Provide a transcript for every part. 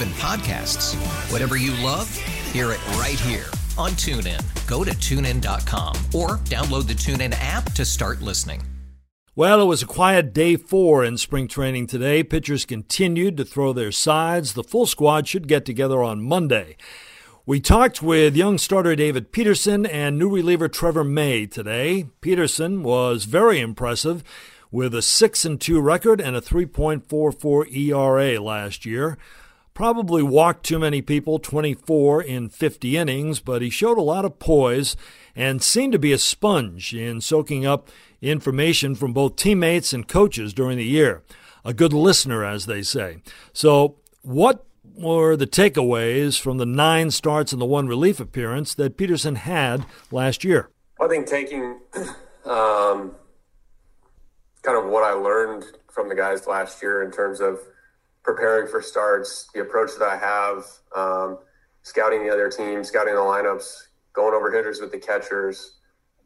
even podcasts. Whatever you love, hear it right here on TuneIn. Go to tunein.com or download the TuneIn app to start listening. Well, it was a quiet day four in spring training today. Pitchers continued to throw their sides. The full squad should get together on Monday. We talked with young starter David Peterson and new reliever Trevor May today. Peterson was very impressive with a 6 and 2 record and a 3.44 ERA last year. Probably walked too many people, 24 in 50 innings, but he showed a lot of poise and seemed to be a sponge in soaking up information from both teammates and coaches during the year. A good listener, as they say. So, what were the takeaways from the nine starts and the one relief appearance that Peterson had last year? I think taking um, kind of what I learned from the guys last year in terms of preparing for starts, the approach that I have, um, scouting the other team, scouting the lineups, going over hitters with the catchers.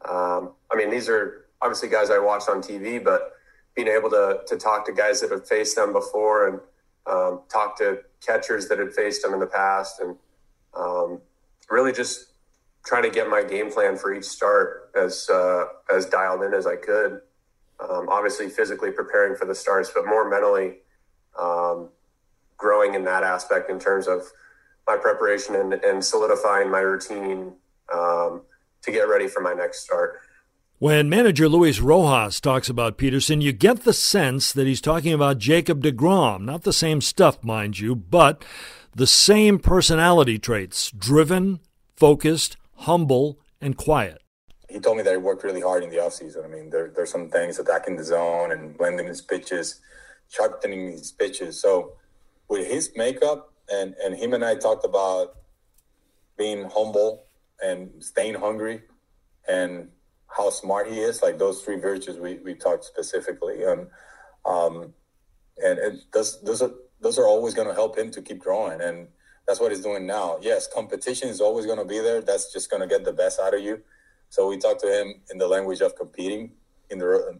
Um, I mean, these are obviously guys I watched on TV, but being able to to talk to guys that have faced them before and um, talk to catchers that had faced them in the past, and um, really just trying to get my game plan for each start as uh, as dialed in as I could. Um, obviously, physically preparing for the starts, but more mentally um, growing in that aspect in terms of my preparation and, and solidifying my routine um, to get ready for my next start. When manager Luis Rojas talks about Peterson, you get the sense that he's talking about Jacob DeGrom. Not the same stuff, mind you, but the same personality traits driven, focused, humble, and quiet. He told me that he worked really hard in the offseason. I mean, there, there's some things attacking the zone and blending his pitches, sharpening his pitches. So, with his makeup, and, and him and I talked about being humble and staying hungry and how smart he is, like those three virtues we, we talked specifically. And, um, and it, those, those, are, those are always going to help him to keep growing. And that's what he's doing now. Yes, competition is always going to be there. That's just going to get the best out of you. So we talked to him in the language of competing in the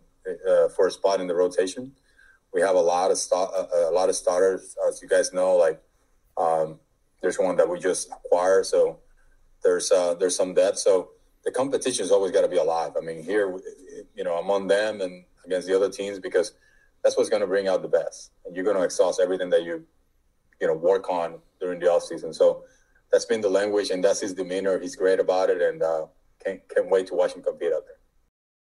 uh, for a spot in the rotation. We have a lot of st- a lot of starters, as you guys know. Like um, there's one that we just acquired, so there's uh, there's some depth. So the competition has always got to be alive. I mean, here, you know, among them and against the other teams because that's what's going to bring out the best, and you're going to exhaust everything that you you know work on during the off season. So that's been the language, and that's his demeanor. He's great about it, and uh, can't can't wait to watch him compete out there.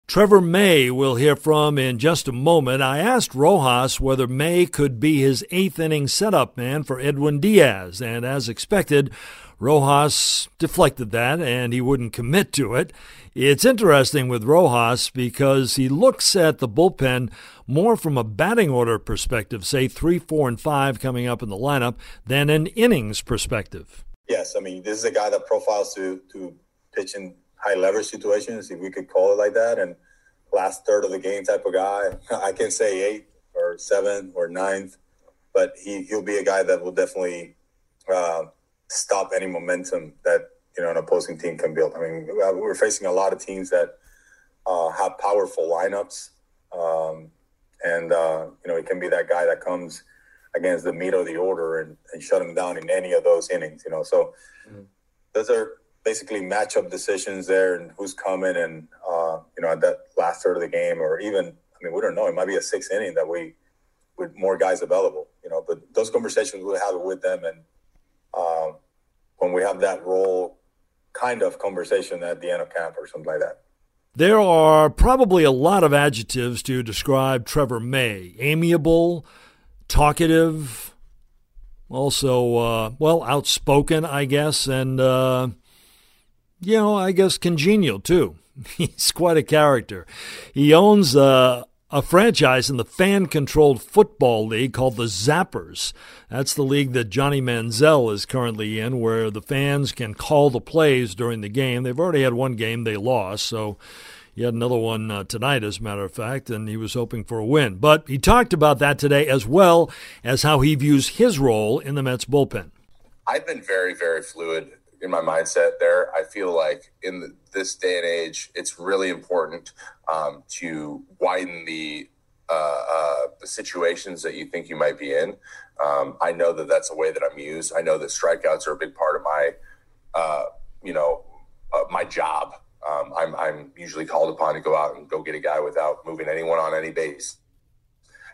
Trevor May we'll hear from in just a moment. I asked Rojas whether May could be his eighth inning setup man for Edwin Diaz, and as expected, Rojas deflected that and he wouldn't commit to it. It's interesting with Rojas because he looks at the bullpen more from a batting order perspective, say 3, 4, and 5 coming up in the lineup, than an innings perspective. Yes, I mean, this is a guy that profiles to, to pitch in high leverage situations, if we could call it like that, and last third of the game type of guy. I can say eight or seven or ninth, but he, he'll be a guy that will definitely uh, stop any momentum that you know an opposing team can build. I mean, we're facing a lot of teams that uh, have powerful lineups, um, and uh, you know, he can be that guy that comes against the meat of the order and, and shut him down in any of those innings. You know, so mm-hmm. those are basically matchup decisions there and who's coming and uh, you know at that last third of the game or even I mean we don't know it might be a sixth inning that we with more guys available you know but those conversations we'll have with them and um, when we have that role kind of conversation at the end of camp or something like that. There are probably a lot of adjectives to describe Trevor May amiable, talkative, also, uh, well, outspoken, I guess, and, uh, you know, I guess congenial too. He's quite a character. He owns uh, a franchise in the fan controlled football league called the Zappers. That's the league that Johnny Manziel is currently in, where the fans can call the plays during the game. They've already had one game they lost, so he had another one uh, tonight, as a matter of fact, and he was hoping for a win. But he talked about that today as well as how he views his role in the Mets bullpen. I've been very, very fluid in my mindset there. I feel like in the, this day and age, it's really important um, to widen the uh, uh, the situations that you think you might be in. Um, I know that that's a way that I'm used. I know that strikeouts are a big part of my, uh, you know, uh, my job. Um, I'm, I'm usually called upon to go out and go get a guy without moving anyone on any base.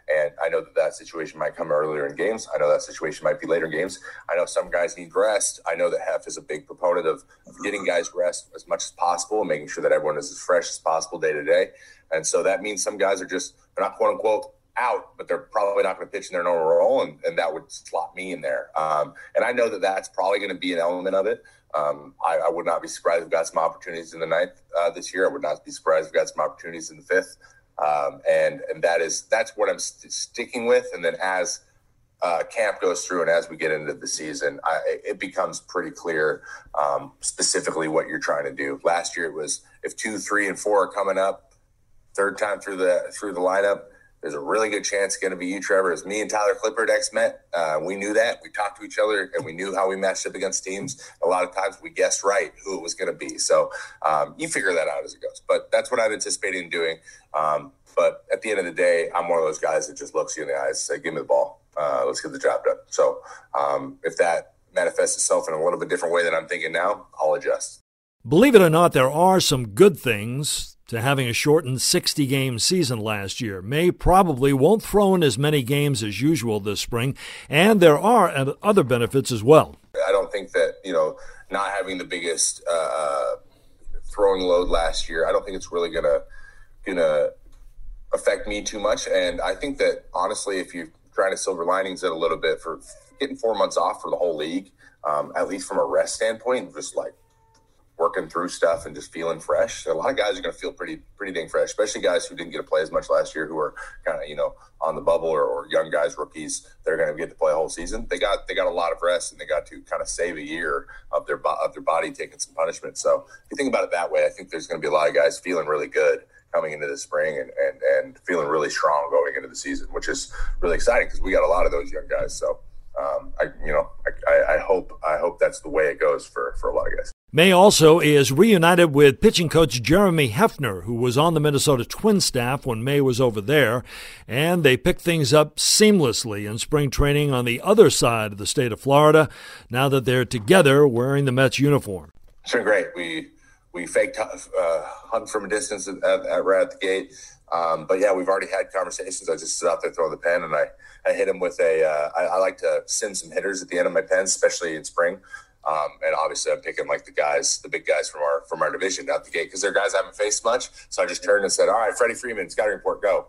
And I know that that situation might come earlier in games. I know that situation might be later in games. I know some guys need rest. I know that Hef is a big proponent of, of getting guys rest as much as possible and making sure that everyone is as fresh as possible day to day. And so that means some guys are just, they're not quote unquote out, but they're probably not going to pitch in their normal role. And, and that would slot me in there. Um, and I know that that's probably going to be an element of it. Um, I, I, would not be surprised if we got some opportunities in the ninth uh, this year. I would not be surprised if we got some opportunities in the fifth. Um, and and that is that's what I'm st- sticking with. And then as uh, camp goes through and as we get into the season, I, it becomes pretty clear um, specifically what you're trying to do. Last year it was if two, three, and four are coming up, third time through the through the lineup, there's a really good chance it's going to be you, Trevor. It's me and Tyler Clippard ex Met. Uh, we knew that. We talked to each other and we knew how we matched up against teams. A lot of times we guessed right who it was going to be. So um, you figure that out as it goes. But that's what I'm anticipating doing. Um, but at the end of the day, I'm one of those guys that just looks you in the eyes say, give me the ball. Uh, let's get the job done. So um, if that manifests itself in a little bit different way than I'm thinking now, I'll adjust. Believe it or not, there are some good things to having a shortened 60 game season last year. May probably won't throw in as many games as usual this spring, and there are other benefits as well. I don't think that, you know, not having the biggest uh, uh throwing load last year, I don't think it's really going to going to affect me too much. And I think that honestly, if you're trying to silver linings it a little bit for getting four months off for the whole league, um, at least from a rest standpoint, just like working through stuff and just feeling fresh. A lot of guys are going to feel pretty pretty dang fresh, especially guys who didn't get to play as much last year, who are kind of you know on the bubble or, or young guys, rookies. They're going to get to play a whole season. They got they got a lot of rest and they got to kind of save a year of their of their body taking some punishment. So if you think about it that way, I think there's going to be a lot of guys feeling really good coming into the spring and, and, and feeling really strong going into the season, which is really exciting because we got a lot of those young guys. So um, I, you know, I, I, hope I hope that's the way it goes for, for a lot of guys. May also is reunited with pitching coach Jeremy Hefner, who was on the Minnesota Twin staff when May was over there, and they picked things up seamlessly in spring training on the other side of the state of Florida. Now that they're together wearing the Mets uniform, it's been great. We we faked uh, hung from a distance at, at, right at the gate. Um, but yeah, we've already had conversations. I just sit out there throwing the pen, and I, I hit him with a. Uh, I, I like to send some hitters at the end of my pens, especially in spring. Um, and obviously, I'm picking like the guys, the big guys from our from our division out the gate because they're guys I haven't faced much. So I just turned and said, "All right, Freddie Freeman, scouting report, go."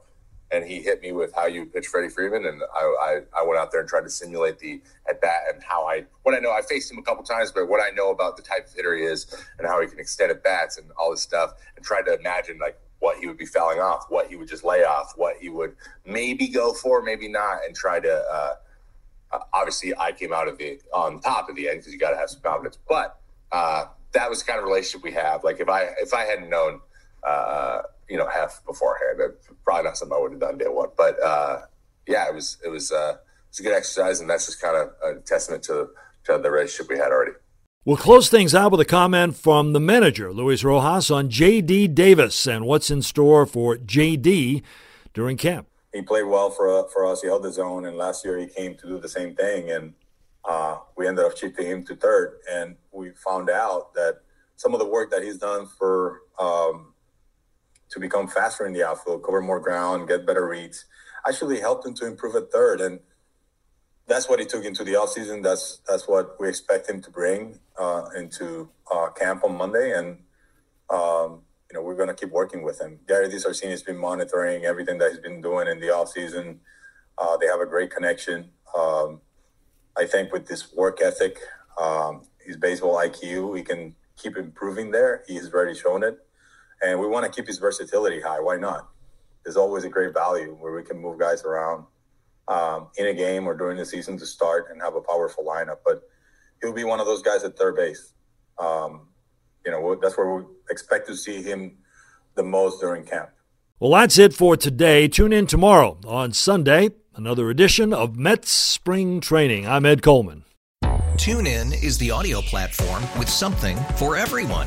And he hit me with how you pitch Freddie Freeman, and I, I, I, went out there and tried to simulate the at bat and how I what I know. I faced him a couple times, but what I know about the type of hitter he is and how he can extend at bats and all this stuff, and tried to imagine like what he would be fouling off, what he would just lay off, what he would maybe go for, maybe not, and try to. Uh, uh obviously, I came out of the on top of the end because you got to have some confidence, but uh, that was the kind of relationship we have. Like if I if I hadn't known. Uh, you know Hef beforehand. Probably not something I would have done day one, but uh, yeah, it was it was uh, it was a good exercise, and that's just kind of a testament to to the relationship we had already. We'll close things out with a comment from the manager, Luis Rojas, on J.D. Davis and what's in store for J.D. during camp. He played well for for us. He held his own, and last year he came to do the same thing, and uh, we ended up shifting him to third. And we found out that some of the work that he's done for um, to become faster in the outfield, cover more ground, get better reads. Actually helped him to improve at third. And that's what he took into the offseason. That's that's what we expect him to bring uh, into uh, camp on Monday, and um, you know we're going to keep working with him. Gary DiSarcina has been monitoring everything that he's been doing in the offseason. Uh, they have a great connection. Um, I think with this work ethic, um, his baseball IQ, he can keep improving there. He has already shown it, and we want to keep his versatility high. Why not? There's always a great value where we can move guys around um, in a game or during the season to start and have a powerful lineup. But he'll be one of those guys at third base. Um, you know, that's where we expect to see him the most during camp. Well, that's it for today. Tune in tomorrow on Sunday, another edition of Mets Spring Training. I'm Ed Coleman. TuneIn is the audio platform with something for everyone.